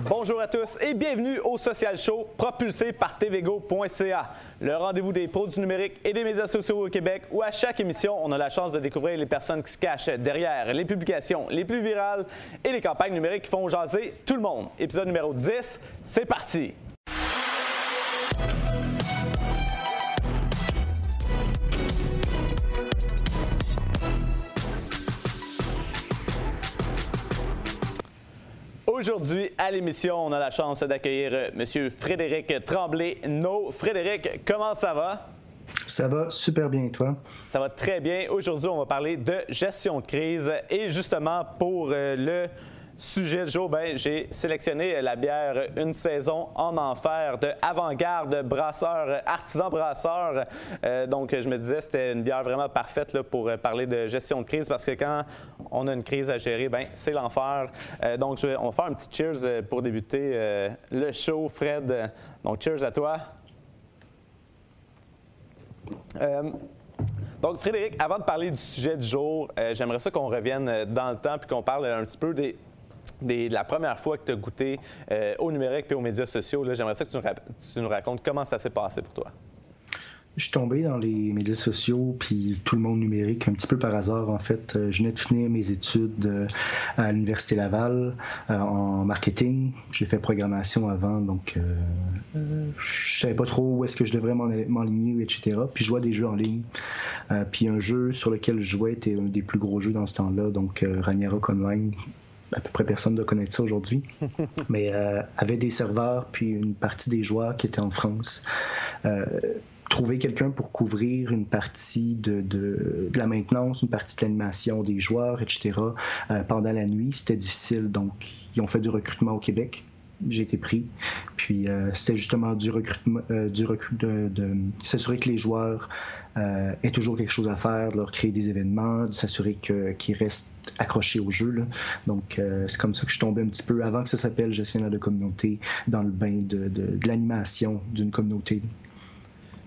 Bonjour à tous et bienvenue au Social Show propulsé par tvgo.ca, le rendez-vous des pros du numérique et des médias sociaux au Québec où à chaque émission, on a la chance de découvrir les personnes qui se cachent derrière les publications les plus virales et les campagnes numériques qui font jaser tout le monde. Épisode numéro 10, c'est parti! Aujourd'hui, à l'émission, on a la chance d'accueillir euh, M. Frédéric Tremblay. No, Frédéric, comment ça va? Ça va super bien, toi? Ça va très bien. Aujourd'hui, on va parler de gestion de crise. Et justement, pour euh, le Sujet du jour, ben, j'ai sélectionné la bière Une saison en enfer de Avant-Garde Brasseur, Artisan Brasseur. Euh, donc, je me disais c'était une bière vraiment parfaite pour parler de gestion de crise parce que quand on a une crise à gérer, ben, c'est l'enfer. Euh, donc, je vais, on va faire un petit cheers euh, pour débuter le show, Fred. Donc, cheers à toi. Donc, Frédéric, avant de parler du sujet du jour, j'aimerais ça qu'on revienne dans le temps puis qu'on parle un petit peu des, la première fois que tu as goûté euh, au numérique et aux médias sociaux, j'aimerais ça que tu nous, racontes comment ça s'est passé pour toi. Je suis tombé dans les médias sociaux puis tout le monde numérique un petit peu par hasard en fait. Euh, je venais de finir mes études euh, à l'université Laval en marketing. J'ai fait programmation avant donc je savais pas trop où est-ce que je devrais m'enligner etc. Puis je jouais des jeux en ligne. puis un jeu sur lequel je jouais était un des plus gros jeux dans ce temps-là donc Ragnarok Online à peu près personne ne connaît ça aujourd'hui, mais euh, avait des serveurs, puis une partie des joueurs qui étaient en France. Euh, trouver quelqu'un pour couvrir une partie de, de, la maintenance, une partie de l'animation des joueurs, etc. Euh, pendant la nuit, c'était difficile. Donc, ils ont fait du recrutement au Québec j'ai été pris. Puis c'était justement du recrutement, du recul de, de s'assurer que les joueurs euh, aient toujours quelque chose à faire, leur créer des événements, de s'assurer qu'ils restent accrochés au jeu. Donc, euh, c'est comme ça que je suis tombé un petit peu, avant que ça s'appelle gestionnaire de communauté, dans le bain de, de, l'animation d'une communauté.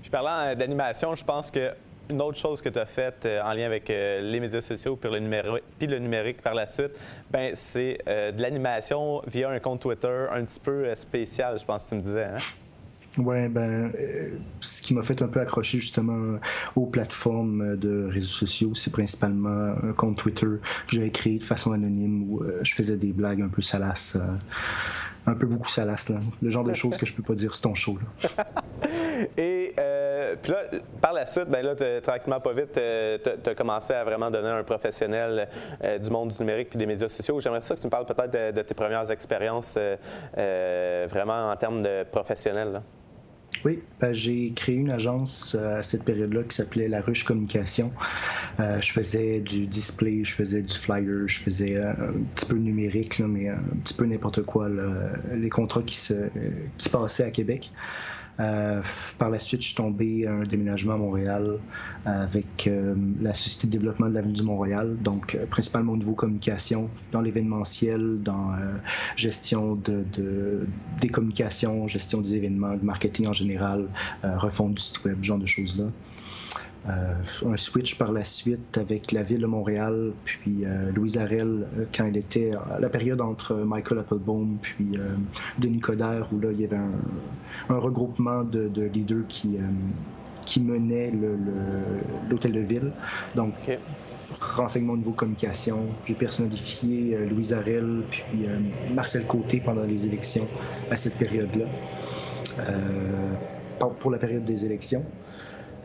Puis parlant euh, d'animation, je pense que une autre chose que tu as faite en lien avec les médias sociaux puis le, numérique, puis le numérique par la suite, ben c'est de l'animation via un compte Twitter un petit peu spécial, je pense que tu me disais. Hein? Ouais, ben, euh, ce qui m'a fait un peu accrocher justement aux plateformes de réseaux sociaux, c'est principalement un compte Twitter que j'avais créé de façon anonyme où euh, je faisais des blagues un peu salaces, euh, un peu beaucoup salaces, là. le genre de choses que je peux pas dire sur ton show. Et puis là, par la suite, ben là, tranquillement, pas vite, tu as commencé à vraiment donner un professionnel du monde du numérique puis des médias sociaux. J'aimerais ça que tu me parles peut-être de, de, tes premières expériences vraiment en termes de professionnel. Là. Oui, ben, j'ai créé une agence euh, à cette période-là qui s'appelait La Ruche Communication. Euh, je faisais du display, je faisais du flyer, je faisais euh, un petit peu numérique, mais un petit peu n'importe quoi, les contrats qui, se, qui passaient à Québec. Euh, par la suite, je suis tombé à un déménagement à Montréal avec euh, la Société de développement de l'avenue du Montréal, donc euh, principalement au niveau communication, dans l'événementiel, dans gestion de, des communications, gestion des événements, de marketing en général, refonte du site web, ce genre de choses-là. Euh, un switch par la suite avec la ville de Montréal, puis euh, Louise Arel, euh, quand elle était à la période entre Michael Applebaum puis Denis Coderre, où là, il y avait un, regroupement de, leaders qui, qui menaient l'hôtel de ville. Donc, renseignement au niveau communication. J'ai personnifié Louise Arel puis Marcel Côté pendant les élections à cette période-là, pour la période des élections.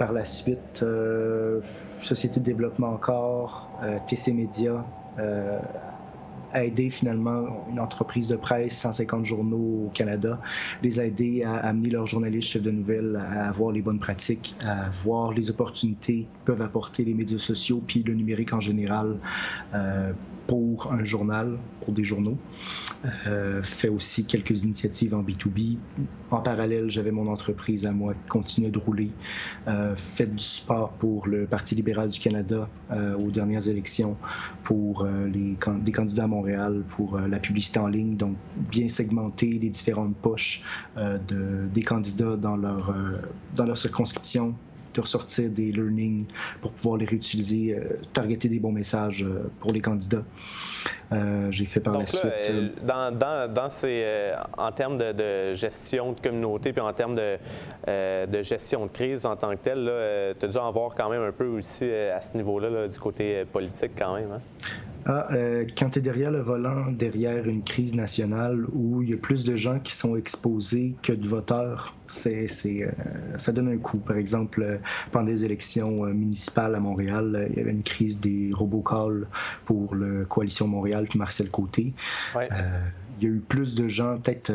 Par la suite, euh, Société de développement encore, euh, TC Média, euh, aider finalement une entreprise de presse, 150 journaux au Canada, les aider à amener leurs journalistes de nouvelles à avoir les bonnes pratiques, à voir les opportunités que peuvent apporter les médias sociaux puis le numérique en général pour un journal, pour des journaux. Euh, fait aussi quelques initiatives en B2B. En parallèle, j'avais mon entreprise à moi qui continuait de rouler. Euh, du support pour le Parti libéral du Canada euh, aux dernières élections, pour euh, les, des candidats à Montréal, pour la publicité en ligne. Donc, bien segmenter les différentes poches de, des candidats dans leur, dans leur circonscription de ressortir des learnings pour pouvoir les réutiliser, euh, targeter des bons messages euh, pour les candidats. Euh, j'ai fait par la suite. dans, dans, dans ces, en termes de, gestion de communauté, puis en termes de, de, gestion de crise en tant que telle, tu as dû en voir quand même un peu aussi à ce niveau-là, du côté politique quand même. Hein? Ah, euh, quand tu es derrière le volant, derrière une crise nationale où il y a plus de gens qui sont exposés que de voteurs, c'est, euh, ça donne un coup. Par exemple, euh, pendant les élections municipales à Montréal, il y avait une crise des robocalls pour la Coalition Montréal puis Marcel Côté. il y a eu plus de gens, peut-être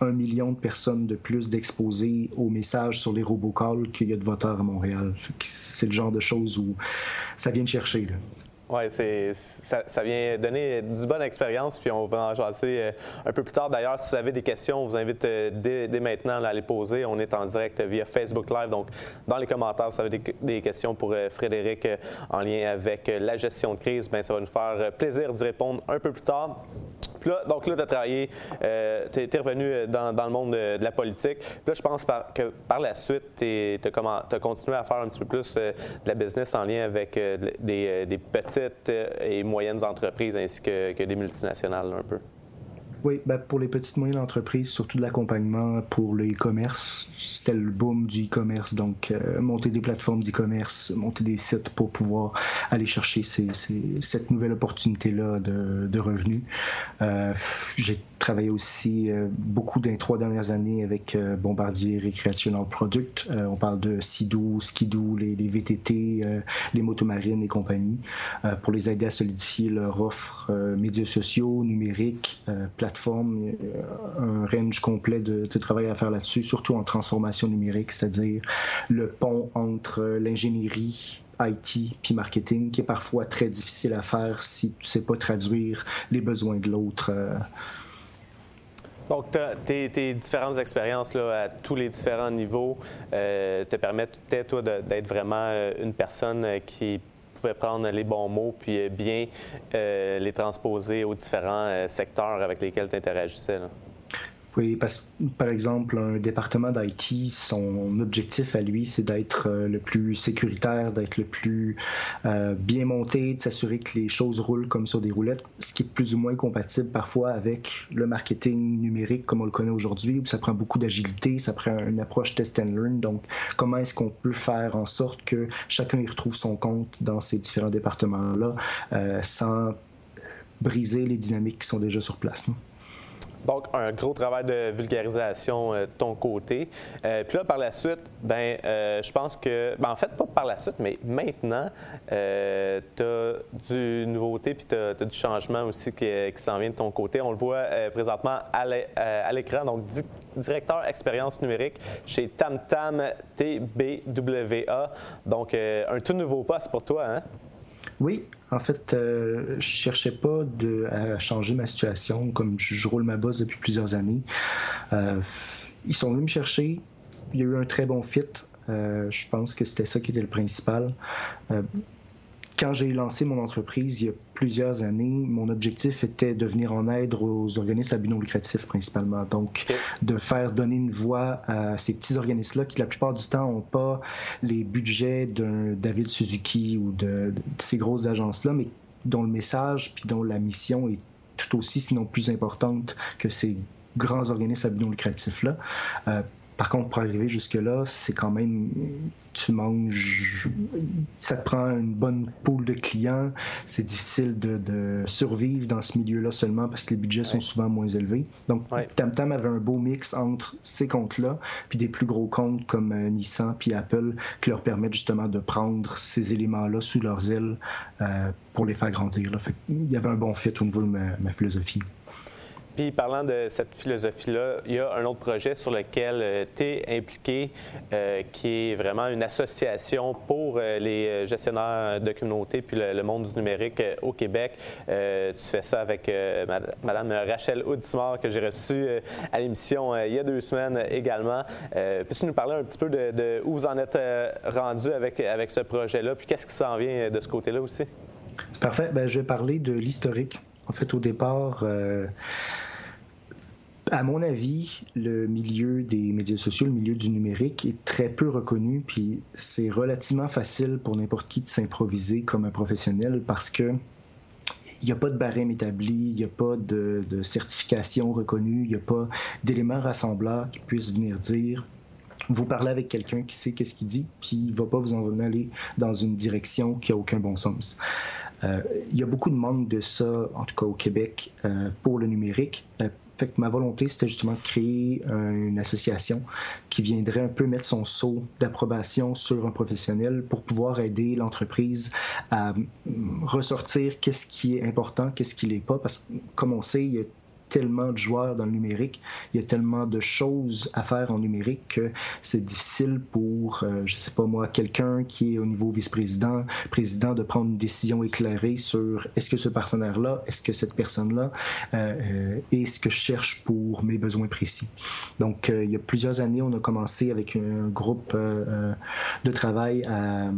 un million de personnes de plus d'exposés aux messages sur les robocalls qu'il y a de voteurs à Montréal. C'est le genre de choses où ça vient de chercher. Là. Oui, ça, ça, vient donner du bonne expérience, puis on va en jaser euh, un peu plus tard. D'ailleurs, si vous avez des questions, on vous invite euh, dès, maintenant à les poser. On est en direct via Facebook Live, donc dans les commentaires, si vous avez des, questions pour euh, Frédéric en lien avec la gestion de crise, bien, ça va nous faire plaisir d'y répondre un peu plus tard donc là, tu as travaillé, euh, tu es, revenu dans, le monde de, la politique. Puis là, je pense que par la suite, tu as, continué à faire un petit peu plus euh, de la business en lien avec euh, des, petites et moyennes entreprises ainsi que, que des multinationales un peu. Oui, ben pour les petites et moyennes entreprises, surtout de l'accompagnement pour le e-commerce. C'était le boom du e-commerce, donc euh, monter des plateformes d'e-commerce, monter des sites pour pouvoir aller chercher cette nouvelle opportunité-là de, revenus. Euh, travaillé aussi euh, beaucoup dans les trois dernières années avec euh, Bombardier Recreational Product. Euh, on parle de Sidou, Skidoo, les, les VTT, les motomarines et compagnie, pour les aider à solidifier leur offre médias sociaux, numériques, plateformes, un range complet de, de travail à faire là-dessus, surtout en transformation numérique, c'est-à-dire le pont entre l'ingénierie IT puis marketing qui est parfois très difficile à faire si tu sais pas traduire les besoins de l'autre. Donc, tes, différentes expériences là, à tous les différents niveaux euh, te permettent peut-être, toi, d'être vraiment euh, une personne euh, qui pouvait prendre les bons mots puis bien les transposer aux différents secteurs avec lesquels tu interagissais. Oui, parce par exemple, un département d'IT, son objectif à lui, c'est d'être euh, le plus sécuritaire, d'être le plus euh, bien monté, de s'assurer que les choses roulent comme sur des roulettes, ce qui est plus ou moins compatible parfois avec le marketing numérique comme on le connaît aujourd'hui, où ça prend beaucoup d'agilité, ça prend une approche test and learn. Donc, comment est-ce qu'on peut faire en sorte que chacun y retrouve son compte dans ces différents départements-là euh, sans briser les dynamiques qui sont déjà sur place? Donc, un gros travail de vulgarisation euh, de ton côté. Euh, puis là, par la suite, ben, euh, je pense que, ben, en fait, pas par la suite, mais maintenant, tu as du nouveauté puis tu as, du changement aussi qui, s'en vient de ton côté. On le voit présentement à l'écran. Donc, directeur expérience numérique chez TamTam TBWA. Donc, un tout nouveau poste pour toi, hein? Oui, en fait, euh, je cherchais pas de, à changer ma situation, comme je, roule ma bosse depuis plusieurs années. Euh, ils sont venus me chercher. Il y a eu un très bon fit. Euh, je pense que c'était ça qui était le principal quand j'ai lancé mon entreprise il y a plusieurs années, mon objectif était de venir en aide aux organismes à but non lucratif principalement. Donc, de faire donner une voix à ces petits organismes-là qui, la plupart du temps, n'ont pas les budgets d'un David Suzuki ou de, ces grosses agences-là, mais dont le message puis dont la mission est tout aussi, sinon plus importante que ces grands organismes à but non lucratif-là. Euh, par contre, pour arriver jusque-là, c'est quand même, tu manges, ça te prend une bonne poule de clients. C'est difficile de, survivre dans ce milieu-là seulement parce que les budgets sont souvent moins élevés. Donc, TamTam avait un beau mix entre ces comptes-là, puis des plus gros comptes comme euh, Nissan puis Apple qui leur permettent justement de prendre ces éléments-là sous leurs ailes euh, pour les faire grandir. Il y avait un bon fit au niveau de ma philosophie. Puis parlant de cette philosophie-là, il y a un autre projet sur lequel euh, tu es impliqué, euh, qui est vraiment une association pour euh, les gestionnaires de communautés puis le, monde du numérique au Québec. tu fais ça avec Madame Rachel Audismar, que j'ai reçue à l'émission il y a deux semaines également. Peux-tu nous parler un petit peu de, où vous en êtes rendu avec, avec ce projet-là, puis qu'est-ce qui s'en vient de ce côté-là aussi? Parfait. Ben, je vais parler de l'historique en fait, au départ, euh, à mon avis, le milieu des médias sociaux, le milieu du numérique est très peu reconnu, puis c'est relativement facile pour n'importe qui de s'improviser comme un professionnel parce que il n'y a pas de barème établi, il n'y a pas de, certification reconnue, il n'y a pas d'éléments rassembleurs qui puissent venir dire vous parlez avec quelqu'un qui sait qu'est-ce qu'il dit, puis il ne va pas vous en aller dans une direction qui n'a aucun bon sens. Euh, il y a beaucoup de manque de ça, en tout cas au Québec, euh, pour le numérique. Euh, fait ma volonté, c'était justement de créer une association qui viendrait un peu mettre son sceau d'approbation sur un professionnel pour pouvoir aider l'entreprise à mm, ressortir qu'est-ce qui est important, qu'est-ce qui l'est pas. Parce que, comme on sait, il y a tellement de joueurs dans le numérique, il y a tellement de choses à faire en numérique que c'est difficile pour, euh, je sais pas moi, quelqu'un qui est au niveau vice-président, président, de prendre une décision éclairée sur est-ce que ce partenaire-là, est-ce que cette personne-là euh, euh, est ce que je cherche pour mes besoins précis. Donc, il y a plusieurs années, on a commencé avec un groupe de travail à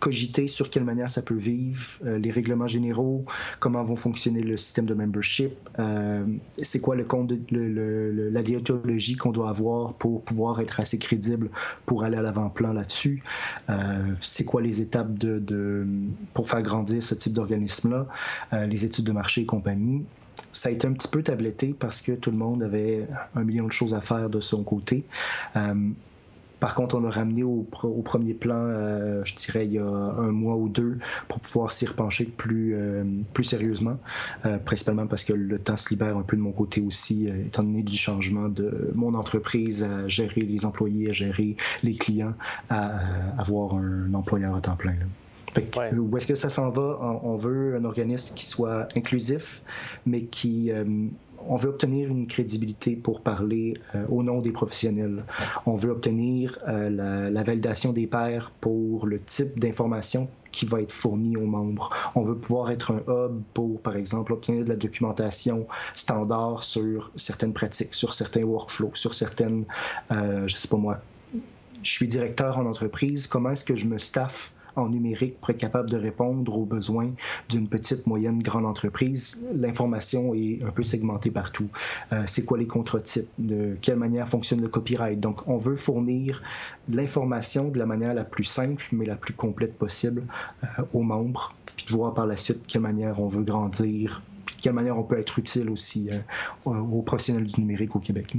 cogiter sur quelle manière ça peut vivre, euh, les règlements généraux, comment vont fonctionner le système de membership, euh, c'est quoi le compte, la déontologie qu'on doit avoir pour pouvoir être assez crédible pour aller à l'avant-plan là-dessus, euh, c'est quoi les étapes de, pour faire grandir ce type d'organisme-là, les études de marché et compagnie ça a été un petit peu tabletté parce que tout le monde avait un million de choses à faire de son côté. Par contre, on l'a ramené au, premier plan, euh, je dirais, il y a un mois ou deux pour pouvoir s'y repencher plus, euh, plus sérieusement, euh, principalement parce que le temps se libère un peu de mon côté aussi, étant donné du changement de mon entreprise à gérer les employés, à gérer les clients, à, avoir un employeur à temps plein. Où est-ce que ça s'en va? On veut un organisme qui soit inclusif, mais qui on veut obtenir une crédibilité pour parler euh, au nom des professionnels. On veut obtenir euh, la, validation des pairs pour le type d'information qui va être fourni aux membres. On veut pouvoir être un hub pour, par exemple, obtenir de la documentation standard sur certaines pratiques, sur certains workflows, sur certaines, euh, je sais pas moi, je suis directeur en entreprise, comment est-ce que je me staff en numérique pour capable de répondre aux besoins d'une petite, moyenne, grande entreprise. L'information est un peu segmentée partout. Euh, c'est quoi les contre-types? De quelle manière fonctionne le copyright? Donc, on veut fournir l'information de la manière la plus simple, mais la plus complète possible euh, aux membres, puis de voir par la suite quelle manière on veut grandir, puis de quelle manière on peut être utile aussi euh, aux professionnels du numérique au Québec.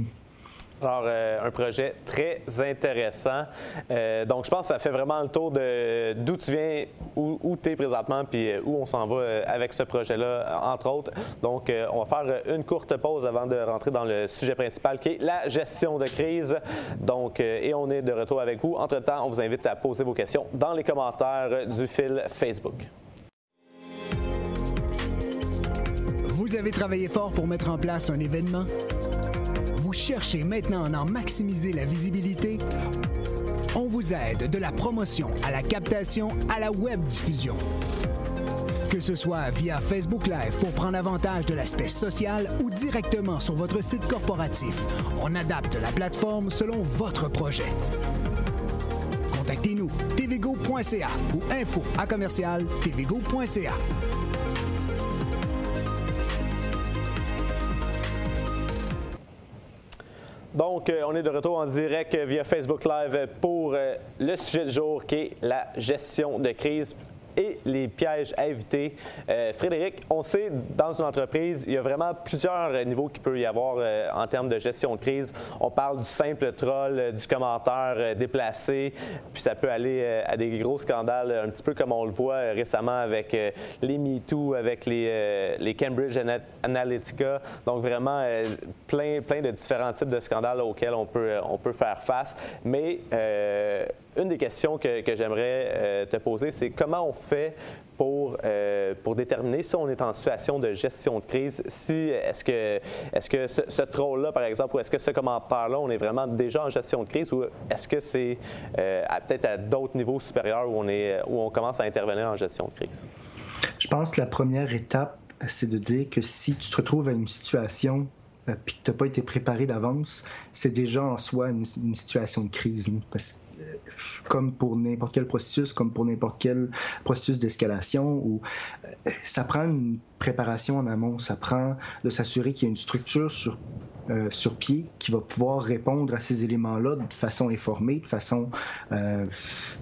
Alors, euh, un projet très intéressant. Euh, donc, je pense que ça fait vraiment le tour de d'où tu viens, où, tu es présentement, puis euh, où on s'en va avec ce projet-là, entre autres. Donc, on va faire une courte pause avant de rentrer dans le sujet principal qui est la gestion de crise. Donc, et on est de retour avec vous. Entre-temps, on vous invite à poser vos questions dans les commentaires du fil Facebook. Vous avez travaillé fort pour mettre en place un événement? Cherchez maintenant à en maximiser la visibilité? On vous aide de la promotion à la captation à la web diffusion. Que ce soit via Facebook Live pour prendre avantage de l'aspect social ou directement sur votre site corporatif, on adapte la plateforme selon votre projet. Contactez-nous tvgo.ca ou info à commercial tvgo.ca. Donc, euh, on est de retour en direct via Facebook Live pour euh, le sujet du jour qui est la gestion de crise. Et les pièges à éviter. Euh, Frédéric, on sait, dans une entreprise, il y a vraiment plusieurs niveaux qu'il peut y avoir euh, en termes de gestion de crise. On parle du simple troll, euh, du commentaire déplacé, puis ça peut aller à des gros scandales, un petit peu comme on le voit récemment avec les MeToo, avec les, les Cambridge Analytica. Donc vraiment plein, plein de différents types de scandales auxquels on peut, on peut faire face. Mais une des questions que, j'aimerais euh, te poser, c'est comment on fait pour, euh, pour déterminer si on est en situation de gestion de crise, si est-ce que, est-ce que ce, troll-là, par exemple, ou est-ce que ce commentaire-là, on est vraiment déjà en gestion de crise, ou est-ce que c'est euh, peut-être à d'autres niveaux supérieurs où on, est, où on commence à intervenir en gestion de crise? Je pense que la première étape, c'est de dire que si tu te retrouves à une situation puis que tu n'as pas été préparé d'avance, c'est déjà en soi une, situation de crise. Parce que comme pour n'importe quel processus, comme pour n'importe quel processus d'escalation, où euh, ça prend une préparation en amont, ça prend de s'assurer qu'il y a une structure sur, euh, sur pied qui va pouvoir répondre à ces éléments-là de façon informée, de façon euh,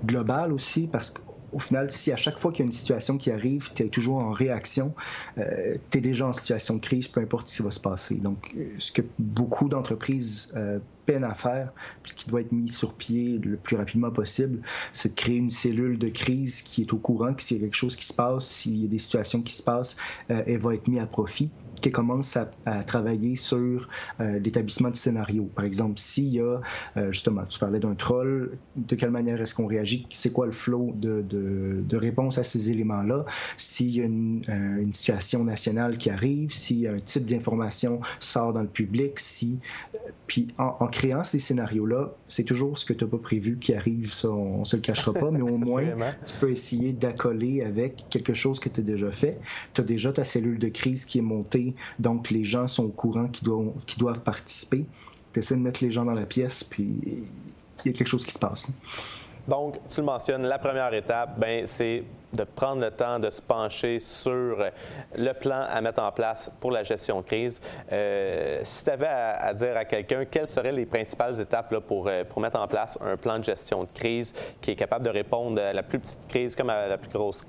globale aussi, parce que au final, si à chaque fois qu'il y a une situation qui arrive, tu es toujours en réaction, euh, tu es déjà en situation de crise, peu importe ce qui va se passer. Donc, euh, ce que beaucoup d'entreprises euh, peinent à faire, puis qui doit être mis sur pied le plus rapidement possible, c'est de créer une cellule de crise qui est au courant que s'il y a quelque chose qui se passe, s'il y a des situations qui se passent, elle va être mise à profit qui commence à, travailler sur euh, l'établissement de scénario. Par exemple, s'il y a, euh, justement, tu parlais d'un troll, de quelle manière est-ce qu'on réagit, c'est quoi le flow de, de, réponse à ces éléments-là, s'il y a une, euh, situation nationale qui arrive, si un type d'information sort dans le public, si... Puis en, créant ces scénarios-là, c'est toujours ce que tu n'as pas prévu qui arrive, ça, on, ne se le cachera pas, mais au moins, tu peux essayer d'accoler avec quelque chose que tu as déjà fait. Tu as déjà ta cellule de crise qui est montée donc les gens sont au courant qu'ils doivent, doivent participer. Tu essaies de mettre les gens dans la pièce, puis il y a quelque chose qui se passe. Donc, tu le mentionnes, la première étape, ben, c'est de prendre le temps de se pencher sur le plan à mettre en place pour la gestion de crise. Euh, si tu avais à, dire à quelqu'un quelles seraient les principales étapes pour, euh, pour mettre en place un plan de gestion de crise qui est capable de répondre à la plus petite crise comme à la plus grosse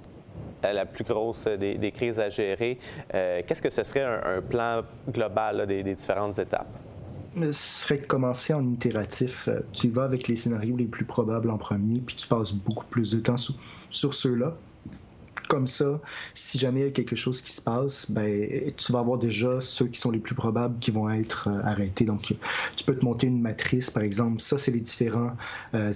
la plus grosse des, crises à gérer? Euh, qu'est-ce que ce serait un, plan global des, différentes étapes? Ce serait de commencer en itératif. Euh, tu vas avec les scénarios les plus probables en premier, puis tu passes beaucoup plus de temps sur, ceux-là. Comme ça, si jamais il y a quelque chose qui se passe, ben, tu vas avoir déjà ceux qui sont les plus probables qui vont être euh, arrêtés. Donc, tu peux te monter une matrice, par exemple. Ça, c'est les différents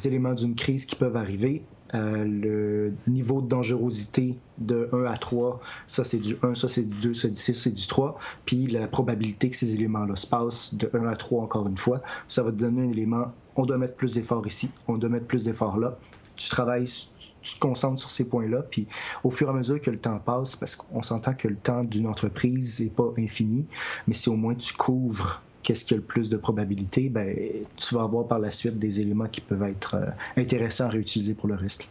éléments d'une crise qui peuvent arriver. Euh, le niveau de dangerosité de 1 à 3, ça c'est du 1, ça c'est du 2, ça c'est du 3, puis la probabilité que ces éléments-là se passent de 1 à 3 encore une fois, ça va te donner un élément, on doit mettre plus d'efforts ici, on doit mettre plus d'efforts là. Tu travailles, tu te concentres sur ces points-là, puis au fur et à mesure que le temps passe, parce qu'on s'entend que le temps d'une entreprise n'est pas infini, mais si au moins tu couvres qu'est-ce qui a le plus de probabilité, ben, tu vas avoir par la suite des éléments qui peuvent être euh, intéressants à réutiliser pour le reste.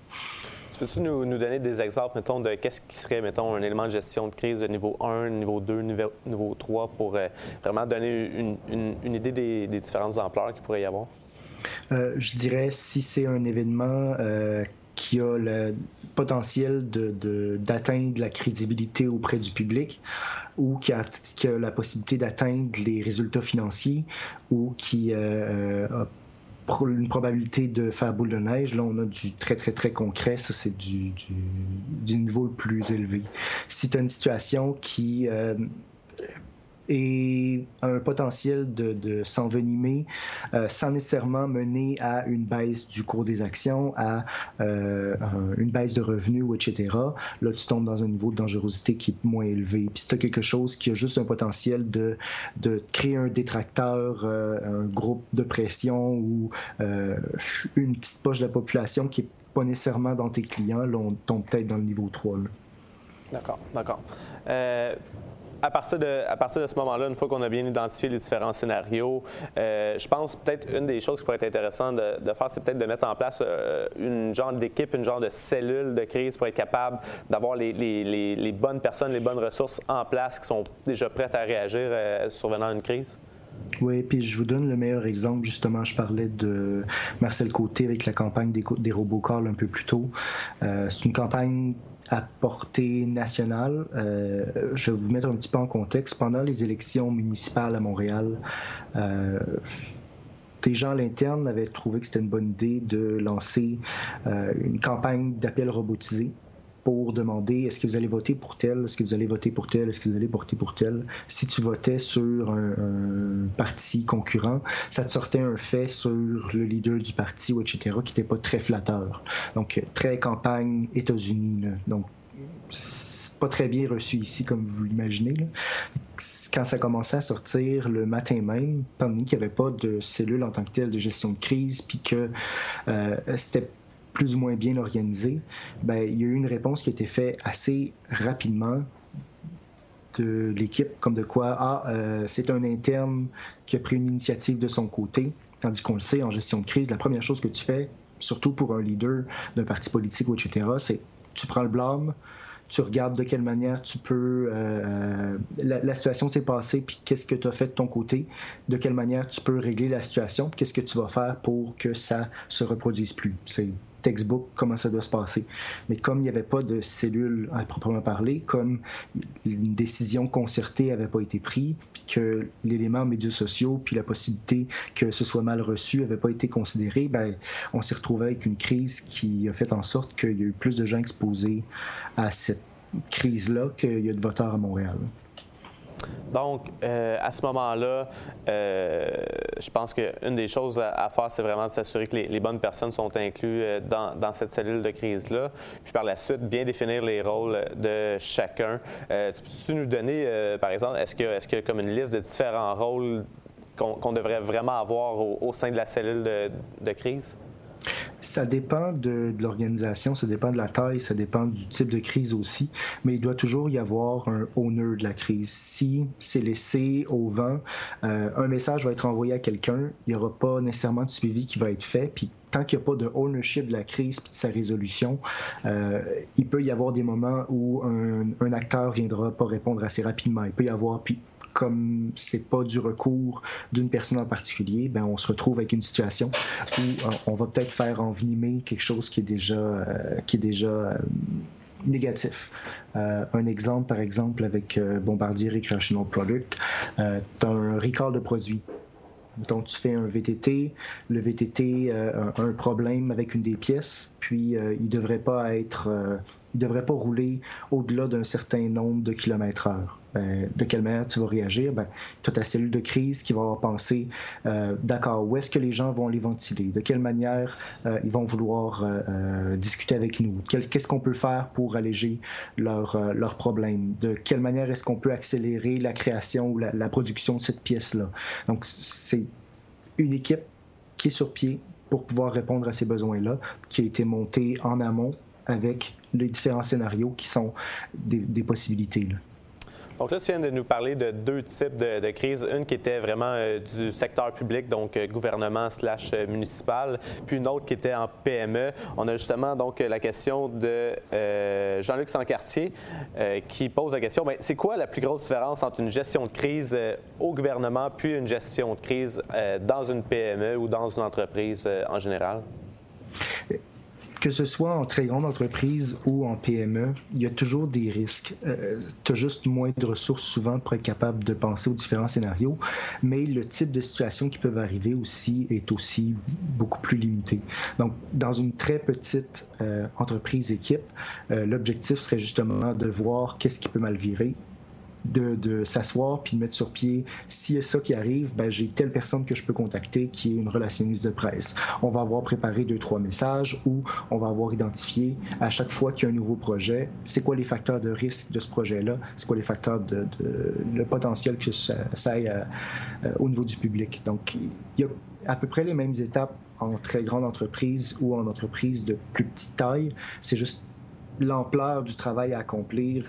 Peux-tu nous, donner des exemples, mettons, de qu'est-ce qui serait, mettons, un élément de gestion de crise de niveau 1, niveau 2, niveau, niveau 3 pour euh, vraiment donner une, idée des, différentes ampleurs qu'il pourrait y avoir? Euh, je dirais si c'est un événement qui a le potentiel d'atteindre de, la crédibilité auprès du public ou qui a, la possibilité d'atteindre les résultats financiers ou qui euh, a une probabilité de faire boule de neige, là, on a du très, très, très concret. Ça, c'est du, du, niveau le plus élevé. Si tu as une situation qui euh, et un potentiel de, s'envenimer euh, sans nécessairement mener à une baisse du cours des actions, à euh, une baisse de revenus, etc. Là, tu tombes dans un niveau de dangerosité qui est moins élevé. Puis si tu as quelque chose qui a juste un potentiel de, créer un détracteur, euh, un groupe de pression ou une petite poche de la population qui n'est pas nécessairement dans tes clients, là, on tombe peut-être dans le niveau 3. D'accord, d'accord à partir de, à partir de ce moment-là, une fois qu'on a bien identifié les différents scénarios, euh, je pense peut-être une des choses qui pourrait être intéressante de, faire, c'est peut-être de mettre en place euh, une genre d'équipe, une genre de cellule de crise pour être capable d'avoir les, bonnes personnes, les bonnes ressources en place qui sont déjà prêtes à réagir euh, survenant une crise? Oui, puis je vous donne le meilleur exemple. Justement, je parlais de Marcel Côté avec la campagne des, des robocalls un peu plus tôt. c'est une campagne à portée nationale. Euh, je vais vous mettre un petit peu en contexte. Pendant les élections municipales à Montréal, euh, des gens à l'interne avaient trouvé que c'était une bonne idée de lancer euh, une campagne d'appel robotisé pour demander est-ce que vous allez voter pour tel, est-ce que vous allez voter pour tel, est-ce que vous allez voter pour tel. Si tu votais sur un, parti concurrent, ça te sortait un fait sur le leader du parti, etc., qui n'était pas très flatteur. Donc, très campagne États-Unis. Donc, pas très bien reçu ici, comme vous l'imaginez. Quand ça commençait à sortir le matin même, pendant qu'il n'y avait pas de cellule en tant que telle de gestion de crise, puis que euh, c'était plus ou moins bien organisé, ben, il y a eu une réponse qui a été faite assez rapidement de l'équipe, comme de quoi, ah, euh, c'est un interne qui a pris une initiative de son côté, tandis qu'on le sait, en gestion de crise, la première chose que tu fais, surtout pour un leader d'un parti politique, etc., c'est tu prends le blâme, tu regardes de quelle manière tu peux. Euh, la, situation s'est passée, puis qu'est-ce que tu as fait de ton côté, de quelle manière tu peux régler la situation, qu'est-ce que tu vas faire pour que ça se reproduise plus. C'est textbook comment ça doit se passer. Mais comme il n'y avait pas de cellule à proprement parler, comme une décision concertée n'avait pas été prise, puis que l'élément médias sociaux, puis la possibilité que ce soit mal reçu n'avait pas été considéré, ben, on s'est retrouvé avec une crise qui a fait en sorte qu'il y a eu plus de gens exposés à cette crise-là qu'il y a de voteurs à Montréal. Donc, euh, à ce moment-là, euh, je pense qu'une des choses à, faire, c'est vraiment de s'assurer que les, bonnes personnes sont incluses euh, dans, cette cellule de crise-là. Puis par la suite, bien définir les rôles de chacun. tu peux nous donner, par exemple, est-ce qu'il y, a comme une liste de différents rôles qu'on devrait vraiment avoir au, sein de la cellule de crise? Ça dépend de, l'organisation, ça dépend de la taille, ça dépend du type de crise aussi, mais il doit toujours y avoir un owner de la crise. Si c'est laissé au vent, euh, un message va être envoyé à quelqu'un, il n'y aura pas nécessairement de suivi qui va être fait, puis tant qu'il n'y a pas de ownership de la crise et de sa résolution, euh, il peut y avoir des moments où un, un acteur viendra pas répondre assez rapidement. Il peut y avoir, puis comme c'est pas du recours d'une personne en particulier, ben on se retrouve avec une situation où euh, on va peut-être faire envenimer quelque chose qui est déjà euh, qui est déjà euh, négatif. un exemple, par exemple, avec Bombardier Recreational Product, tu as un recall de produit. Donc, tu fais un VTT, le VTT a un problème avec une des pièces, puis il devrait pas être, il devrait pas rouler au-delà d'un certain nombre de kilomètres heure. Ben, de quelle manière tu vas réagir, ben, tu as ta cellule de crise qui va penser, euh, d'accord, où est-ce que les gens vont les ventiler, de quelle manière euh, ils vont vouloir euh, discuter avec nous, qu'est-ce qu'on peut faire pour alléger leurs leur problèmes, de quelle manière est-ce qu'on peut accélérer la création ou la production de cette pièce-là? Donc, c'est une équipe qui est sur pied pour pouvoir répondre à ces besoins-là, qui a été montée en amont avec les différents scénarios qui sont des, possibilités. Donc là, tu viens de nous parler de deux types de, crises. Une qui était vraiment euh, du secteur public, donc euh, gouvernement slash euh, municipal, puis une autre qui était en PME. On a justement donc la question de Jean-Luc Sancartier qui pose la question, ben, c'est quoi la plus grosse différence entre une gestion de crise au gouvernement puis une gestion de crise dans une PME ou dans une entreprise en général? Que ce soit en très grande entreprise ou en PME, il y a toujours des risques. Euh, tu as juste moins de ressources souvent pour être capable de penser aux différents scénarios, mais le type de situation qui peuvent arriver aussi est aussi beaucoup plus limité. Donc, dans une très petite euh, entreprise équipe, euh, l'objectif serait justement de voir qu'est-ce qui peut mal virer de, s'asseoir puis de mettre sur pied s'il y a ça qui arrive, ben, j'ai telle personne que je peux contacter qui est une relationniste de presse. On va avoir préparé deux, trois messages ou on va avoir identifié à chaque fois qu'il y a un nouveau projet, c'est quoi les facteurs de risque de ce projet-là, c'est quoi les facteurs de, le potentiel que ça, aille euh, au niveau du public? Donc, il y a à peu près les mêmes étapes en très grande entreprise ou en entreprise de plus petite taille. C'est juste l'ampleur du travail à accomplir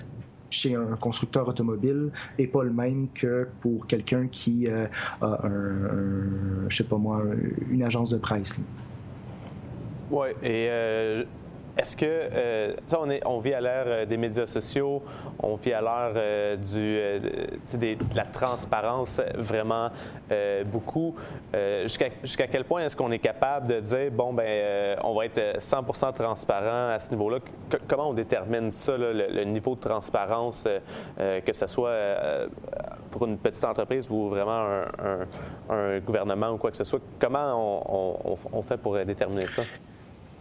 chez un constructeur automobile est pas le même que pour quelqu'un qui euh, a un, je sais pas moi, une agence de presse. Oui, et euh, est-ce que, euh, on, on vit à l'ère euh, des médias sociaux, on vit à l'ère euh, du, de la transparence vraiment beaucoup. Jusqu'à quel point est-ce qu'on est capable de dire, bon, ben, on va être 100% transparent à ce niveau-là? comment on détermine ça, le, niveau de transparence, que ce soit pour une petite entreprise ou vraiment un, gouvernement ou quoi que ce soit? Comment on fait pour déterminer ça?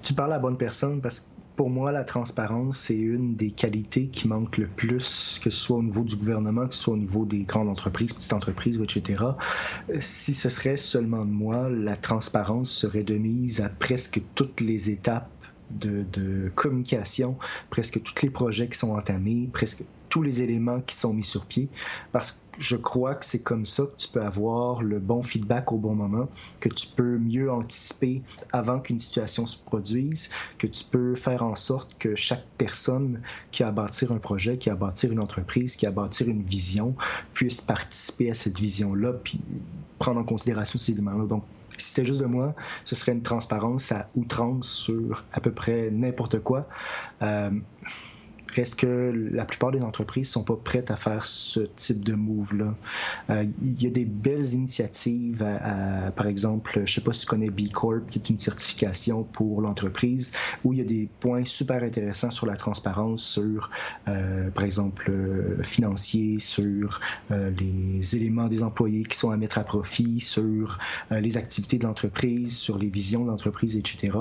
Tu parles à la bonne personne parce que pour moi, la transparence, c'est une des qualités qui manque le plus, que ce soit au niveau du gouvernement, que ce soit au niveau des grandes entreprises, petites entreprises, etc. Si ce serait seulement de moi, la transparence serait de mise à presque toutes les étapes de, communication, presque tous les projets qui sont entamés, presque tous les éléments qui sont mis sur pied, parce que je crois que c'est comme ça que tu peux avoir le bon feedback au bon moment, que tu peux mieux anticiper avant qu'une situation se produise, que tu peux faire en sorte que chaque personne qui a à bâtir un projet, qui a à bâtir une entreprise, qui a à bâtir une vision, puisse participer à cette vision-là, puis prendre en considération ces éléments-là. Donc, si c'était juste de moi, ce serait une transparence à outrance sur à peu près n'importe quoi. Euh, Reste que la plupart des entreprises sont pas prêtes à faire ce type de move-là? Euh, il y a des belles initiatives, par exemple, je sais pas si tu connais B Corp, qui est une certification pour l'entreprise, où il y a des points super intéressants sur la transparence, sur, euh, par exemple, euh, financier, sur les éléments des employés qui sont à mettre à profit, sur les activités de l'entreprise, sur les visions de l'entreprise, etc.,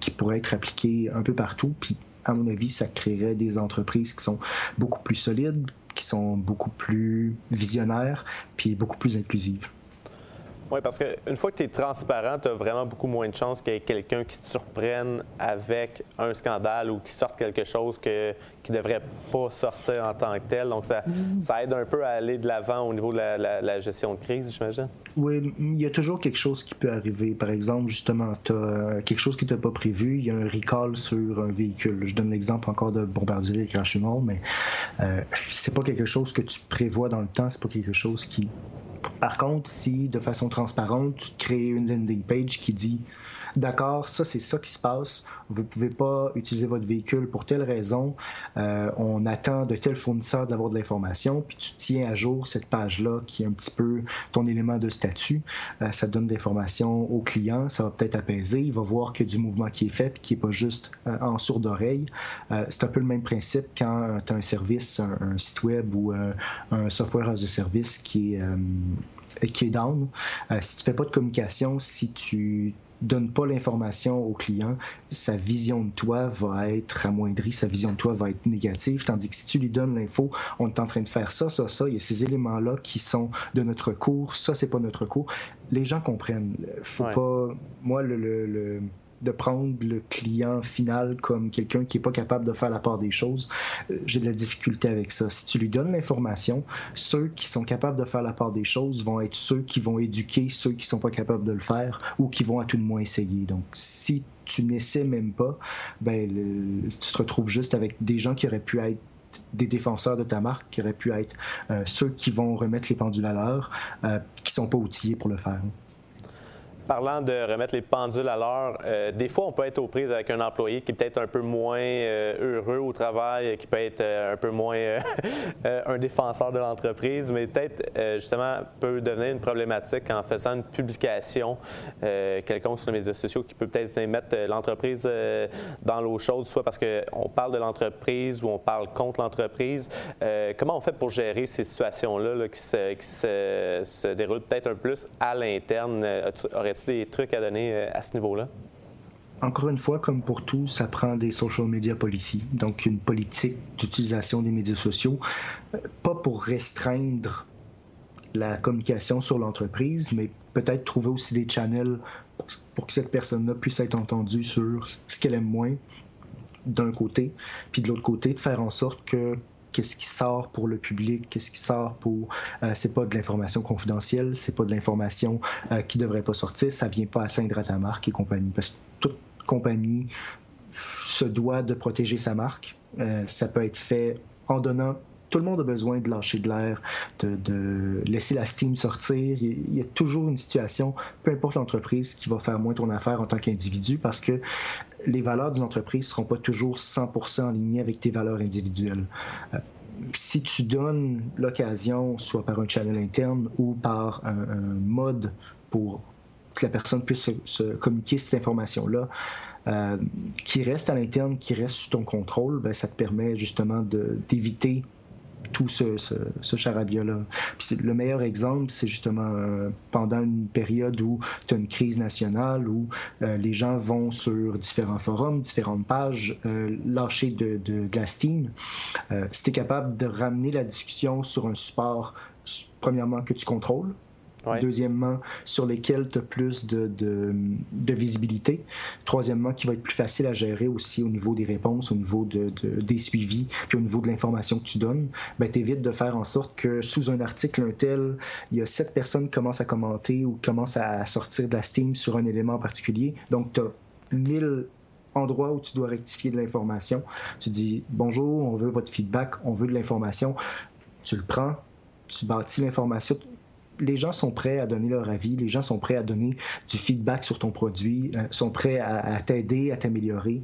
qui pourraient être appliquées un peu partout. Puis à mon avis, ça créerait des entreprises qui sont beaucoup plus solides, qui sont beaucoup plus visionnaires, puis beaucoup plus inclusives. Oui, parce qu'une fois que tu es transparent, tu as vraiment beaucoup moins de chances qu'il y ait quelqu'un qui te surprenne avec un scandale ou qui sorte quelque chose que, qui ne devrait pas sortir en tant que tel. Donc, ça, ça aide un peu à aller de l'avant au niveau de la, gestion de crise, j'imagine. Oui, il y a toujours quelque chose qui peut arriver. Par exemple, justement, tu as euh, quelque chose qui n'était pas prévu, il y a un recall sur un véhicule. Je donne l'exemple encore de Bombardier et Crashimont, mais euh, c'est pas quelque chose que tu prévois dans le temps, c'est pas quelque chose qui par contre, si de façon transparente, tu crées une landing page qui dit d'accord, ça c'est ça qui se passe, vous ne pouvez pas utiliser votre véhicule pour telle raison, euh, on attend de tel fournisseur d'avoir de l'information, puis tu tiens à jour cette page-là qui est un petit peu ton élément de statut, euh, ça donne l'information au client, ça va peut-être apaiser, il va voir qu'il y a du mouvement qui est fait, qui n'est pas juste euh, en sourd d'oreille. c'est un peu le même principe quand tu as un service, un, site web ou un software as a service qui est qui est down. si tu fais pas de communication, si tu donne pas l'information au client, sa vision de toi va être amoindrie, sa vision de toi va être négative, tandis que si tu lui donnes l'info, on est en train de faire ça, ça, ça, il y a ces éléments-là qui sont de notre cours, ça, c'est pas notre cours. Les gens comprennent. Faut pas... Moi, le de prendre le client final comme quelqu'un qui n'est pas capable de faire la part des choses, euh, j'ai de la difficulté avec ça. Si tu lui donnes l'information, ceux qui sont capables de faire la part des choses vont être ceux qui vont éduquer ceux qui ne sont pas capables de le faire ou qui vont à tout le moins essayer. Donc, si tu n'essaies même pas, ben, tu te retrouves juste avec des gens qui auraient pu être des défenseurs de ta marque, qui auraient pu être euh, ceux qui vont remettre les pendules à l'heure, euh, qui sont pas outillés pour le faire. Parlant de remettre les pendules à l'heure, euh, des fois, on peut être aux prises avec un employé qui est peut-être un peu moins euh, heureux au travail, qui peut être euh, un peu moins un défenseur de l'entreprise, mais peut-être justement peut devenir une problématique en faisant une publication quelconque sur les médias sociaux qui peut peut-être mettre l'entreprise dans l'eau chaude, soit parce qu'on parle de l'entreprise ou on parle contre l'entreprise. comment on fait pour gérer ces situations-là qui, se, se, déroulent peut-être un peu plus à l'interne? Des trucs à donner euh, à ce niveau-là? Encore une fois, comme pour tout, ça prend des social media policy, donc une politique d'utilisation des médias sociaux, euh, pas pour restreindre la communication sur l'entreprise, mais peut-être trouver aussi des channels pour que cette personne-là puisse être entendue sur ce qu'elle aime moins, d'un côté, puis de l'autre côté, de faire en sorte que qu'est-ce qui sort pour le public, qu'est-ce qui sort pour. Euh, c'est pas de l'information confidentielle, c'est pas de l'information euh, qui devrait pas sortir, ça vient pas atteindre à ta marque et compagnie. Parce que toute compagnie se doit de protéger sa marque. Euh, ça peut être fait en donnant tout le monde a besoin de lâcher de l'air, de, laisser la steam sortir. Il y a toujours une situation, peu importe l'entreprise, qui va faire moins ton affaire en tant qu'individu parce que les valeurs d'une entreprise ne seront pas toujours 100% en ligne avec tes valeurs individuelles. Euh, si tu donnes l'occasion, soit par un channel interne ou par un, mode pour que la personne puisse se, communiquer cette information-là, euh, qui reste à l'interne, qui reste sous ton contrôle, ben, ça te permet justement d'éviter tout ce, ce, charabia-là. Le meilleur exemple, c'est justement euh, pendant une période où tu as une crise nationale, où euh, les gens vont sur différents forums, différentes pages, euh, lâcher de, de, de la Steam. si tu es capable de ramener la discussion sur un support, premièrement, que tu contrôles, Deuxièmement, sur lesquels tu as plus de, visibilité. Troisièmement, qui va être plus facile à gérer aussi au niveau des réponses, au niveau de, des suivis, puis au niveau de l'information que tu donnes. Ben, tu évites de faire en sorte que sous un article, un tel, il y a sept personnes qui commencent à commenter ou commencent à sortir de la Steam sur un élément en particulier. Donc, tu as 1000 endroits où tu dois rectifier de l'information. Tu dis bonjour, on veut votre feedback, on veut de l'information. Tu le prends, tu bâtis l'information, les gens sont prêts à donner leur avis, les gens sont prêts à donner du feedback sur ton produit, euh, sont prêts à, t'aider, à t'améliorer.